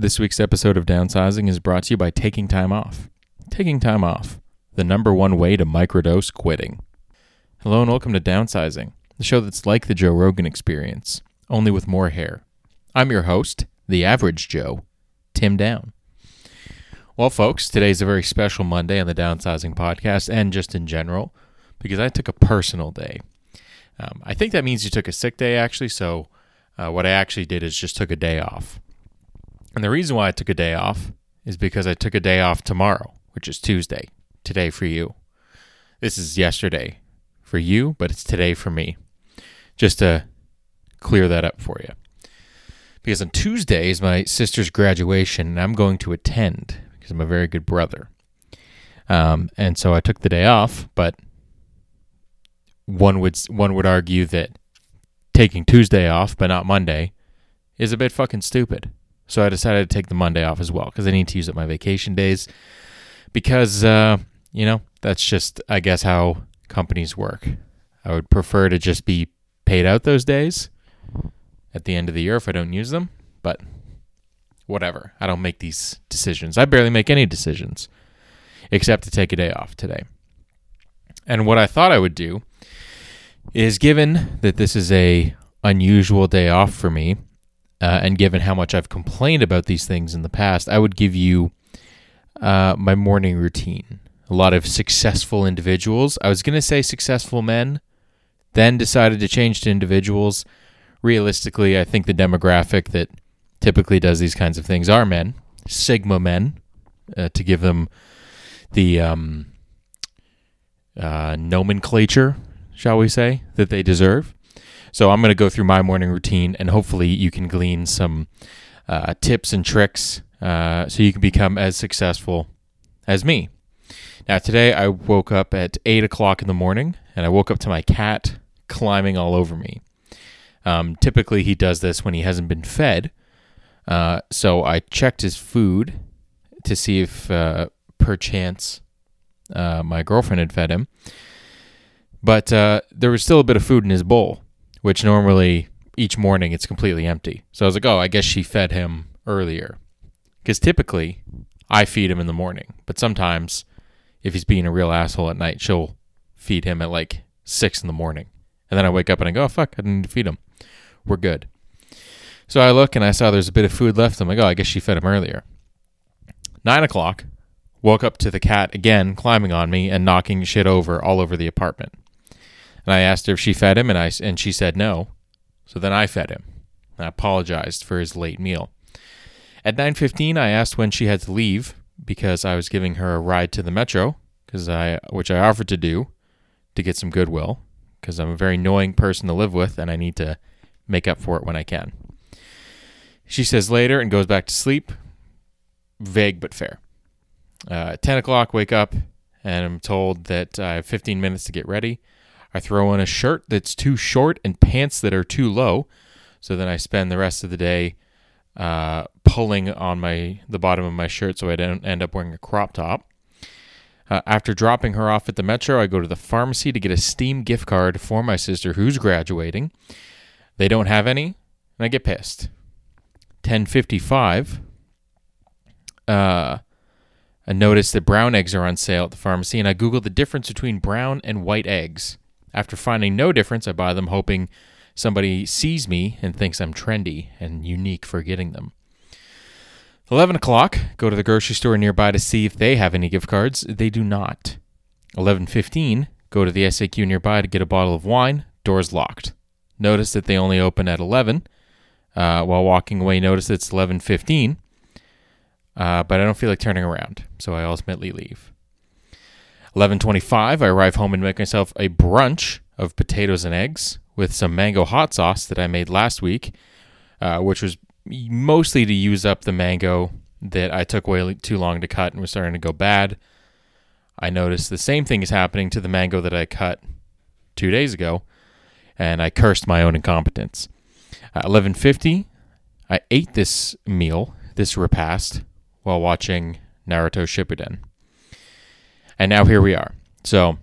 This week's episode of Downsizing is brought to you by Taking Time Off. Taking Time Off, the number one way to microdose quitting. Hello and welcome to Downsizing, the show that's like the Joe Rogan experience, only with more hair. I'm your host, the average Joe, Tim Down. Well, folks, today's a very special Monday on the Downsizing podcast and just in general because I took a personal day. Um, I think that means you took a sick day, actually, so uh, what I actually did is just took a day off. And the reason why I took a day off is because I took a day off tomorrow, which is Tuesday, today for you. This is yesterday for you, but it's today for me. Just to clear that up for you. Because on Tuesday is my sister's graduation, and I'm going to attend because I'm a very good brother. Um, and so I took the day off, but one would one would argue that taking Tuesday off but not Monday is a bit fucking stupid. So I decided to take the Monday off as well because I need to use up my vacation days. Because, uh, you know, that's just, I guess, how companies work. I would prefer to just be paid out those days at the end of the year if I don't use them. But whatever. I don't make these decisions. I barely make any decisions except to take a day off today. And what I thought I would do is given that this is a unusual day off for me, uh, and given how much I've complained about these things in the past, I would give you uh, my morning routine. A lot of successful individuals. I was going to say successful men, then decided to change to individuals. Realistically, I think the demographic that typically does these kinds of things are men, Sigma men, uh, to give them the um, uh, nomenclature, shall we say, that they deserve. So I'm going to go through my morning routine, and hopefully you can glean some uh, tips and tricks uh, so you can become as successful as me. Now today I woke up at eight o'clock in the morning, and I woke up to my cat climbing all over me. Um, typically he does this when he hasn't been fed. Uh, so I checked his food to see if uh, perchance uh, my girlfriend had fed him. But uh, there was still a bit of food in his bowl which normally each morning it's completely empty. So I was like, oh, I guess she fed him earlier. Because typically I feed him in the morning, but sometimes if he's being a real asshole at night, she'll feed him at like six in the morning. And then I wake up and I go, oh, fuck, I didn't feed him. We're good. So I look and I saw there's a bit of food left. I'm like, oh, I guess she fed him earlier. Nine o'clock, woke up to the cat again climbing on me and knocking shit over all over the apartment. And I asked her if she fed him, and I and she said no. So then I fed him. I apologized for his late meal. At 9:15, I asked when she had to leave because I was giving her a ride to the metro, because I which I offered to do to get some goodwill, because I'm a very annoying person to live with, and I need to make up for it when I can. She says later and goes back to sleep. Vague but fair. Uh, 10 o'clock, wake up, and I'm told that I have 15 minutes to get ready. I throw on a shirt that's too short and pants that are too low. So then I spend the rest of the day uh, pulling on my the bottom of my shirt so I don't end up wearing a crop top. Uh, after dropping her off at the metro, I go to the pharmacy to get a Steam gift card for my sister who's graduating. They don't have any, and I get pissed. 10:55. Uh, I notice that brown eggs are on sale at the pharmacy, and I Google the difference between brown and white eggs. After finding no difference, I buy them hoping somebody sees me and thinks I'm trendy and unique for getting them. 11 o'clock, go to the grocery store nearby to see if they have any gift cards. They do not. 11:15, go to the SAQ nearby to get a bottle of wine. Doors locked. Notice that they only open at 11. Uh, while walking away, notice it's 11:15. Uh, but I don't feel like turning around, so I ultimately leave. 11:25, I arrive home and make myself a brunch of potatoes and eggs with some mango hot sauce that I made last week, uh, which was mostly to use up the mango that I took way too long to cut and was starting to go bad. I noticed the same thing is happening to the mango that I cut two days ago, and I cursed my own incompetence. At 11:50, I ate this meal, this repast, while watching Naruto Shippuden. And now here we are. So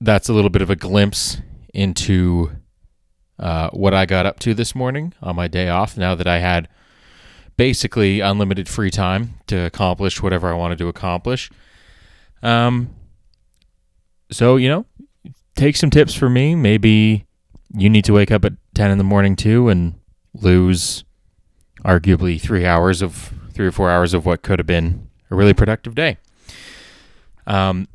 that's a little bit of a glimpse into uh, what I got up to this morning on my day off. Now that I had basically unlimited free time to accomplish whatever I wanted to accomplish. Um, so, you know, take some tips from me. Maybe you need to wake up at 10 in the morning too and lose arguably three hours of three or four hours of what could have been a really productive day. Um,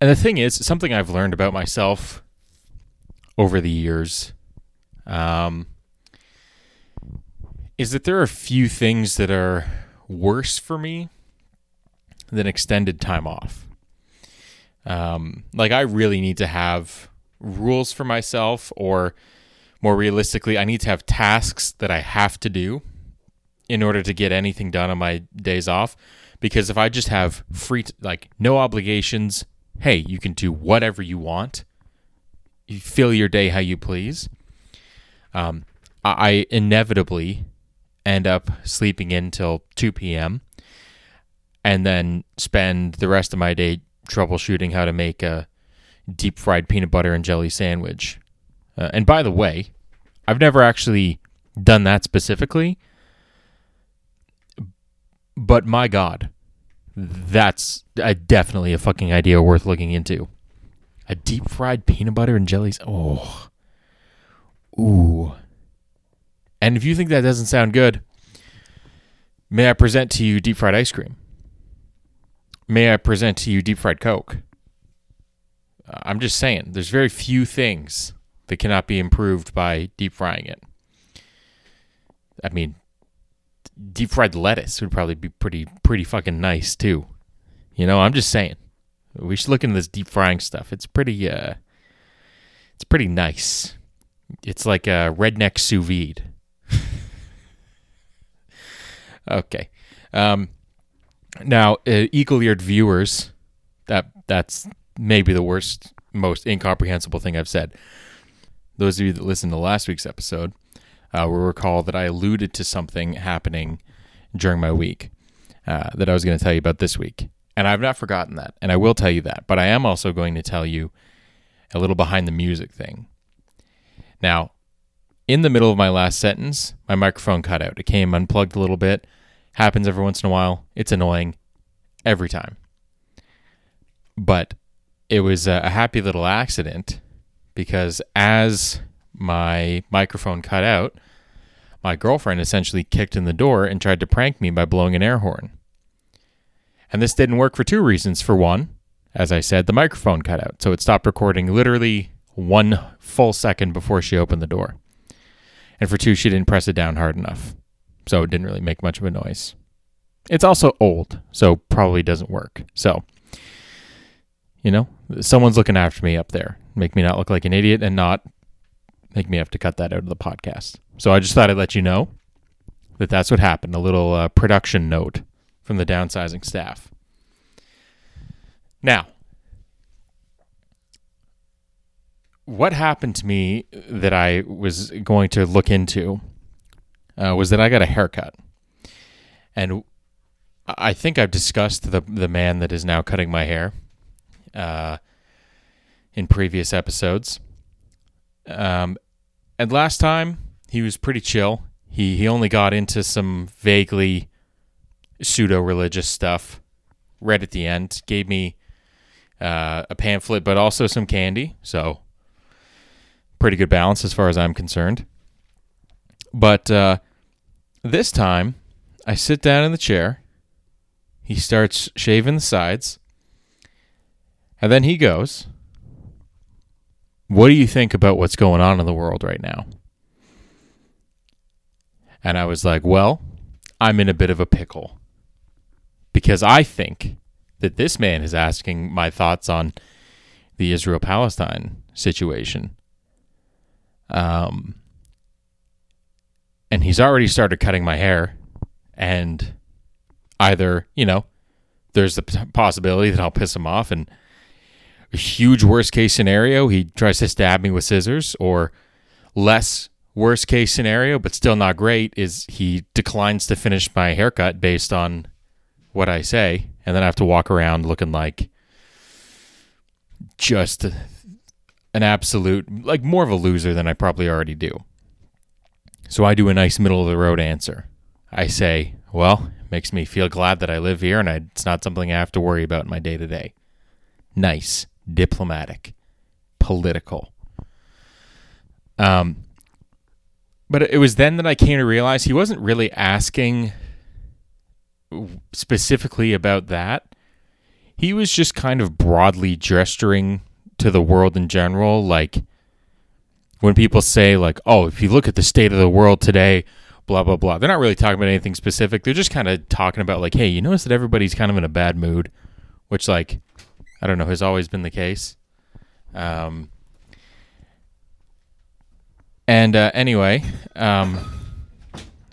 and the thing is, something I've learned about myself over the years um, is that there are a few things that are worse for me than extended time off. Um, like, I really need to have rules for myself, or more realistically, I need to have tasks that I have to do in order to get anything done on my days off. Because if I just have free, t- like, no obligations, hey, you can do whatever you want, you fill your day how you please. Um, I inevitably end up sleeping in till 2 p.m. and then spend the rest of my day troubleshooting how to make a deep fried peanut butter and jelly sandwich. Uh, and by the way, I've never actually done that specifically, but my God, that's definitely a fucking idea worth looking into. A deep fried peanut butter and jellies. Oh. Ooh. And if you think that doesn't sound good, may I present to you deep fried ice cream? May I present to you deep fried Coke? Uh, I'm just saying, there's very few things that cannot be improved by deep frying it. I mean, deep fried lettuce would probably be pretty pretty fucking nice too. You know, I'm just saying. We should look into this deep frying stuff. It's pretty uh it's pretty nice. It's like a redneck sous vide. okay. Um now, uh, eagle-eared viewers, that that's maybe the worst, most incomprehensible thing I've said. Those of you that listened to last week's episode uh, will recall that I alluded to something happening during my week uh, that I was going to tell you about this week. And I've not forgotten that. And I will tell you that. But I am also going to tell you a little behind the music thing. Now, in the middle of my last sentence, my microphone cut out. It came unplugged a little bit. Happens every once in a while. It's annoying every time. But it was a happy little accident because as my microphone cut out, my girlfriend essentially kicked in the door and tried to prank me by blowing an air horn. And this didn't work for two reasons. For one, as I said, the microphone cut out, so it stopped recording literally one full second before she opened the door. And for two, she didn't press it down hard enough, so it didn't really make much of a noise. It's also old, so probably doesn't work. So, you know, someone's looking after me up there. Make me not look like an idiot and not make me have to cut that out of the podcast. So I just thought I'd let you know that that's what happened. A little uh, production note from the downsizing staff. Now, what happened to me that I was going to look into uh, was that I got a haircut, and I think I've discussed the the man that is now cutting my hair uh, in previous episodes. Um, and last time he was pretty chill. He he only got into some vaguely pseudo religious stuff right at the end. Gave me uh, a pamphlet, but also some candy. So pretty good balance as far as I'm concerned. But uh, this time, I sit down in the chair. He starts shaving the sides. And then he goes, what do you think about what's going on in the world right now? And I was like, Well, I'm in a bit of a pickle because I think that this man is asking my thoughts on the Israel Palestine situation. Um, and he's already started cutting my hair, and either, you know, there's the possibility that I'll piss him off and a huge worst case scenario, he tries to stab me with scissors, or less worst case scenario, but still not great, is he declines to finish my haircut based on what I say, and then I have to walk around looking like just an absolute, like more of a loser than I probably already do. So I do a nice middle of the road answer. I say, well, it makes me feel glad that I live here and I, it's not something I have to worry about in my day to day. Nice, diplomatic, political. Um, but it was then that I came to realize he wasn't really asking specifically about that. He was just kind of broadly gesturing to the world in general. Like when people say, like, oh, if you look at the state of the world today, blah, blah, blah, they're not really talking about anything specific. They're just kind of talking about, like, hey, you notice that everybody's kind of in a bad mood, which, like, I don't know, has always been the case. Um, and uh, anyway, um,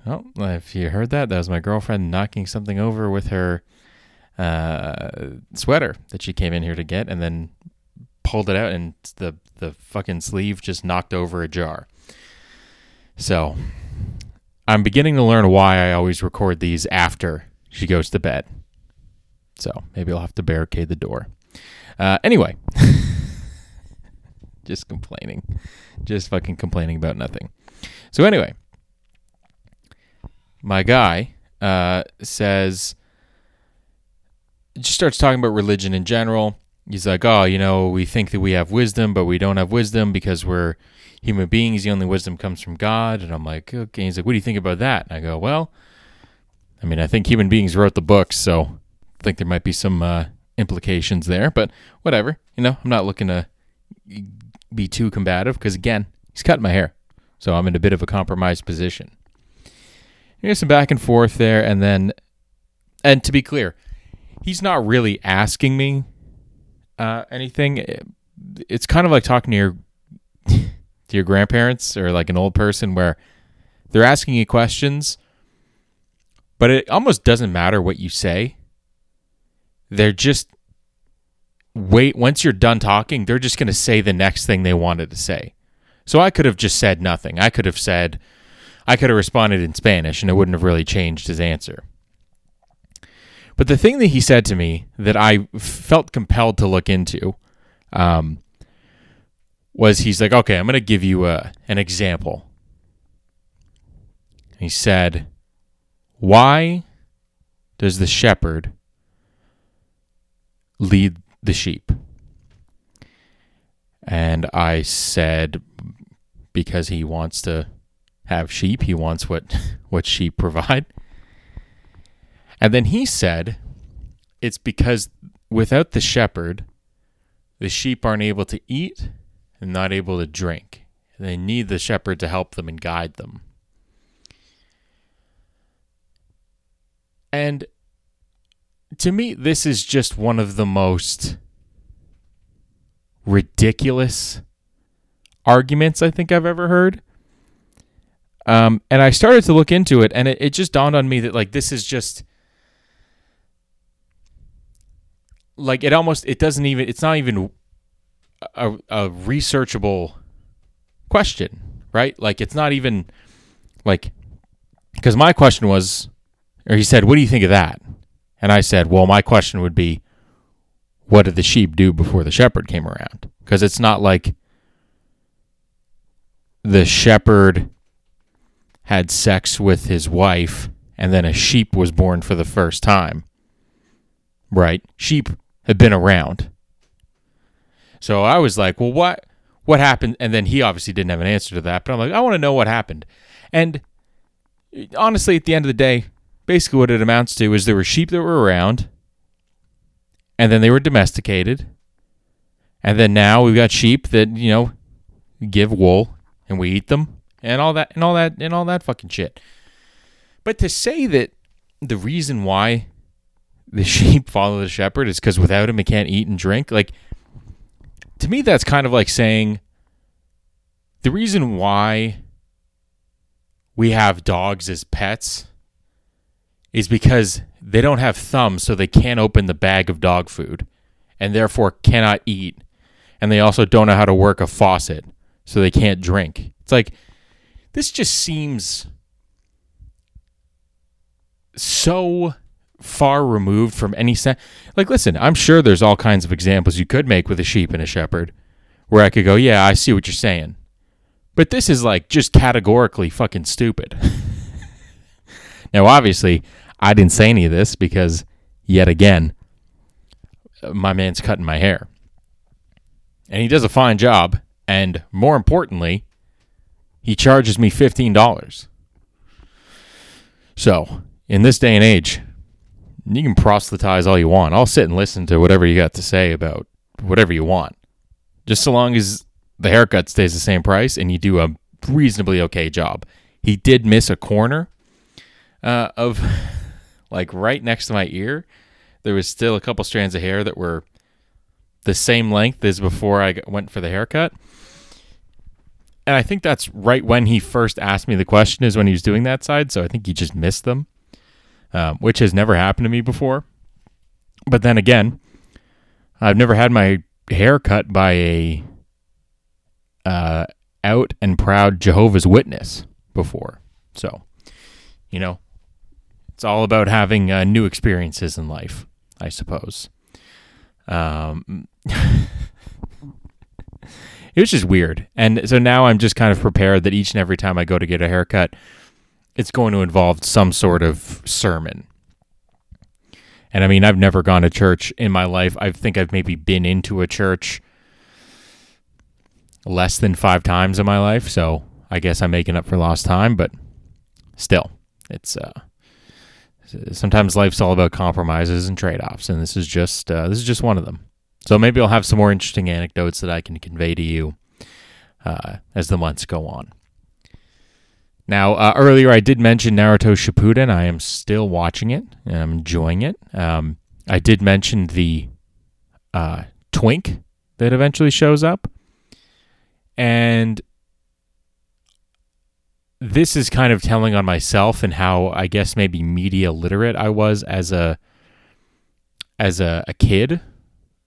oh, if you heard that, that was my girlfriend knocking something over with her uh, sweater that she came in here to get, and then pulled it out, and the the fucking sleeve just knocked over a jar. So, I'm beginning to learn why I always record these after she goes to bed. So maybe I'll have to barricade the door. Uh, anyway, just complaining just fucking complaining about nothing. So anyway, my guy uh, says, just starts talking about religion in general. He's like, oh, you know, we think that we have wisdom, but we don't have wisdom because we're human beings. The only wisdom comes from God. And I'm like, okay. He's like, what do you think about that? And I go, well, I mean, I think human beings wrote the books, so I think there might be some uh, implications there, but whatever. You know, I'm not looking to be too combative because again, he's cutting my hair, so I'm in a bit of a compromised position. Here's some back and forth there, and then, and to be clear, he's not really asking me uh, anything. It's kind of like talking to your to your grandparents or like an old person where they're asking you questions, but it almost doesn't matter what you say. They're just wait once you're done talking they're just going to say the next thing they wanted to say. So i could have just said nothing. I could have said i could have responded in spanish and it wouldn't have really changed his answer. But the thing that he said to me that i felt compelled to look into um, was he's like okay i'm going to give you a, an example. He said why does the shepherd lead the sheep. And I said, because he wants to have sheep, he wants what, what sheep provide. And then he said, it's because without the shepherd, the sheep aren't able to eat and not able to drink. They need the shepherd to help them and guide them. And to me, this is just one of the most ridiculous arguments I think I've ever heard. Um, and I started to look into it, and it, it just dawned on me that like this is just like it almost it doesn't even it's not even a, a researchable question, right? Like it's not even like because my question was, or he said, "What do you think of that?" And I said, well, my question would be, what did the sheep do before the shepherd came around? Because it's not like the shepherd had sex with his wife and then a sheep was born for the first time. Right? Sheep have been around. So I was like, well, what what happened? And then he obviously didn't have an answer to that, but I'm like, I want to know what happened. And honestly, at the end of the day, basically what it amounts to is there were sheep that were around and then they were domesticated and then now we've got sheep that you know give wool and we eat them and all that and all that and all that fucking shit. But to say that the reason why the sheep follow the shepherd is because without him it can't eat and drink like to me that's kind of like saying the reason why we have dogs as pets is because they don't have thumbs, so they can't open the bag of dog food and therefore cannot eat. And they also don't know how to work a faucet, so they can't drink. It's like, this just seems so far removed from any sense. Like, listen, I'm sure there's all kinds of examples you could make with a sheep and a shepherd where I could go, yeah, I see what you're saying. But this is like just categorically fucking stupid. Now, obviously, I didn't say any of this because, yet again, my man's cutting my hair. And he does a fine job. And more importantly, he charges me $15. So, in this day and age, you can proselytize all you want. I'll sit and listen to whatever you got to say about whatever you want. Just so long as the haircut stays the same price and you do a reasonably okay job. He did miss a corner uh, of like right next to my ear. There was still a couple strands of hair that were the same length as before I went for the haircut. And I think that's right when he first asked me the question, is when he was doing that side. So I think he just missed them, um, which has never happened to me before. But then again, I've never had my hair cut by a uh, out and proud Jehovah's Witness before. So, you know, it's all about having uh, new experiences in life, I suppose. Um, it was just weird. And so now I'm just kind of prepared that each and every time I go to get a haircut, it's going to involve some sort of sermon. And I mean, I've never gone to church in my life. I think I've maybe been into a church less than five times in my life. So I guess I'm making up for lost time, but still, it's, uh, sometimes life's all about compromises and trade-offs and this is just uh, this is just one of them. So maybe i'll have some more interesting anecdotes that i can convey to you uh, as the months go on. Now uh, earlier i did mention naruto shippuden. I am still watching it and i'm enjoying it. Um, i did mention the uh, twink that eventually shows up. And this is kind of telling on myself and how I guess maybe media literate I was as a as a, a kid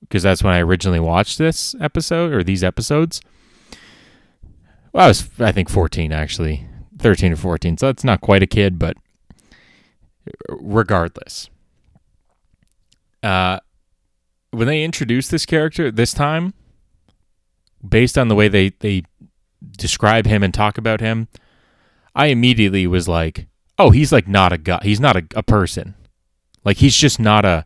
because that's when I originally watched this episode or these episodes. Well, I was I think 14 actually, 13 or 14. So that's not quite a kid, but regardless. Uh when they introduced this character this time based on the way they they describe him and talk about him, I immediately was like, oh, he's like not a guy. He's not a, a person. Like he's just not a.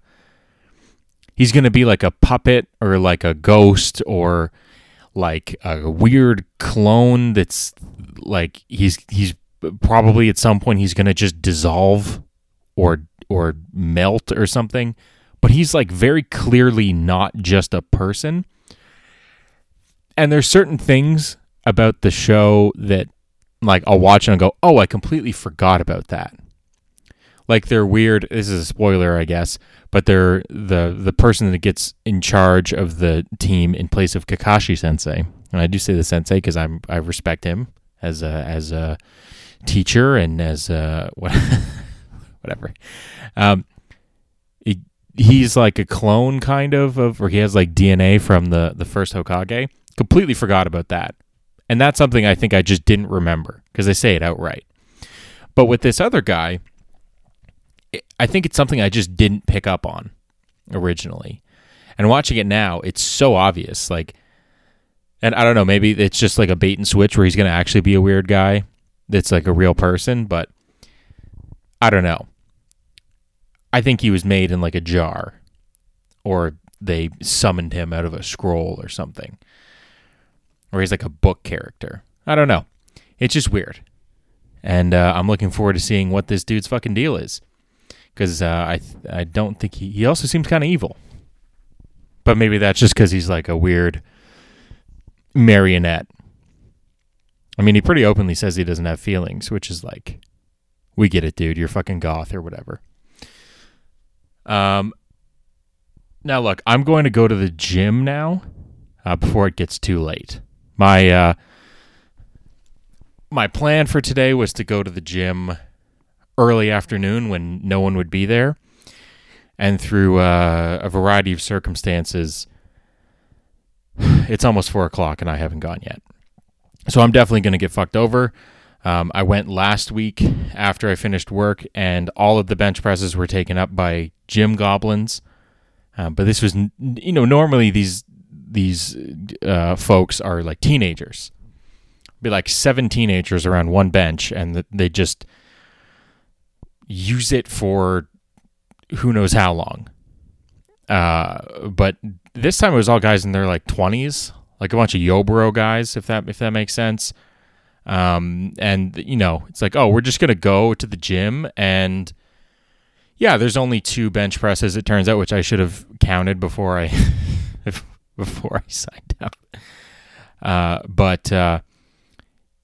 He's gonna be like a puppet or like a ghost or like a weird clone that's like he's he's probably at some point he's gonna just dissolve or or melt or something. But he's like very clearly not just a person. And there's certain things about the show that like I'll watch and go, oh, I completely forgot about that. Like they're weird. This is a spoiler, I guess, but they're the the person that gets in charge of the team in place of Kakashi Sensei, and I do say the Sensei because I'm I respect him as a as a teacher and as a whatever. Um, he, he's like a clone kind of of, or he has like DNA from the the first Hokage. Completely forgot about that. And that's something I think I just didn't remember because they say it outright. But with this other guy, I think it's something I just didn't pick up on originally. And watching it now, it's so obvious. Like, and I don't know, maybe it's just like a bait and switch where he's going to actually be a weird guy that's like a real person, but I don't know. I think he was made in like a jar or they summoned him out of a scroll or something or he's like a book character. I don't know. It's just weird. And uh, I'm looking forward to seeing what this dude's fucking deal is. Because uh, I, I don't think he, he also seems kind of evil. But maybe that's just because he's like a weird marionette. I mean, he pretty openly says he doesn't have feelings, which is like, we get it, dude. You're fucking goth or whatever. Um, now look, I'm going to go to the gym now uh, before it gets too late my uh, my plan for today was to go to the gym early afternoon when no one would be there, and through uh, a variety of circumstances, it's almost four o'clock and I haven't gone yet. So I'm definitely going to get fucked over. Um, I went last week after I finished work, and all of the bench presses were taken up by gym goblins. Uh, but this was, you know, normally these these uh, folks are like teenagers. Be like seven teenagers around one bench, and they just, use it for who knows how long. Uh, but this time it was all guys in their like 20s, like a bunch of Yobro guys, if that if that makes sense. Um, and you know, it's like, oh, we're just gonna go to the gym and yeah, there's only two bench presses. It turns out, which I should have counted before I before I signed up. Uh, but uh,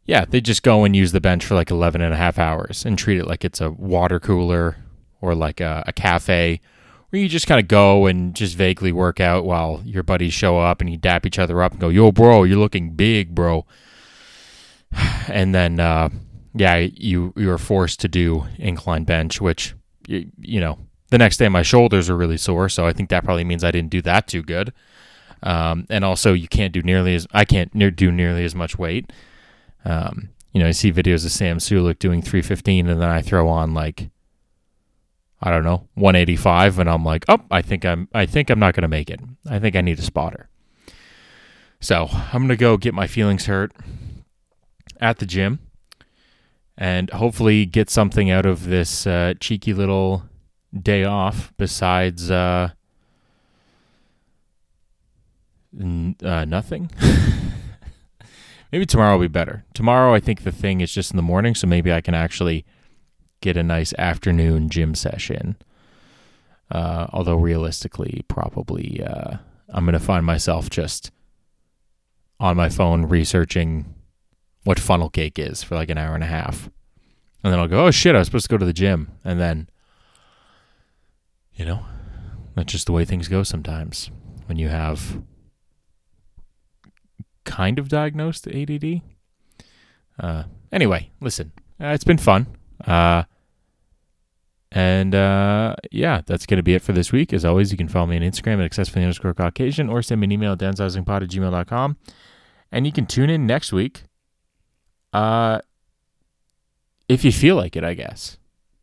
yeah, they just go and use the bench for like 11 and a half hours and treat it like it's a water cooler or like a, a cafe where you just kind of go and just vaguely work out while your buddies show up and you dap each other up and go, yo, bro, you're looking big, bro. And then, uh, yeah, you you are forced to do incline bench, which you, you know the next day my shoulders are really sore, so I think that probably means I didn't do that too good. Um, and also, you can't do nearly as I can't do nearly as much weight. Um, you know, I see videos of Sam Sulek doing 315, and then I throw on like I don't know 185, and I'm like, oh, I think I'm I think I'm not gonna make it. I think I need a spotter. So I'm gonna go get my feelings hurt at the gym, and hopefully get something out of this uh, cheeky little day off besides. Uh, uh, nothing. maybe tomorrow will be better. Tomorrow, I think the thing is just in the morning, so maybe I can actually get a nice afternoon gym session. Uh, although realistically, probably uh, I'm going to find myself just on my phone researching what funnel cake is for like an hour and a half. And then I'll go, oh shit, I was supposed to go to the gym. And then, you know, that's just the way things go sometimes when you have kind of diagnosed ADD. Uh, anyway, listen, uh, it's been fun. Uh, and uh, yeah, that's going to be it for this week. As always, you can follow me on Instagram at accessfully underscore Caucasian or send me an email at downsizingpod at gmail.com. And you can tune in next week uh, if you feel like it, I guess.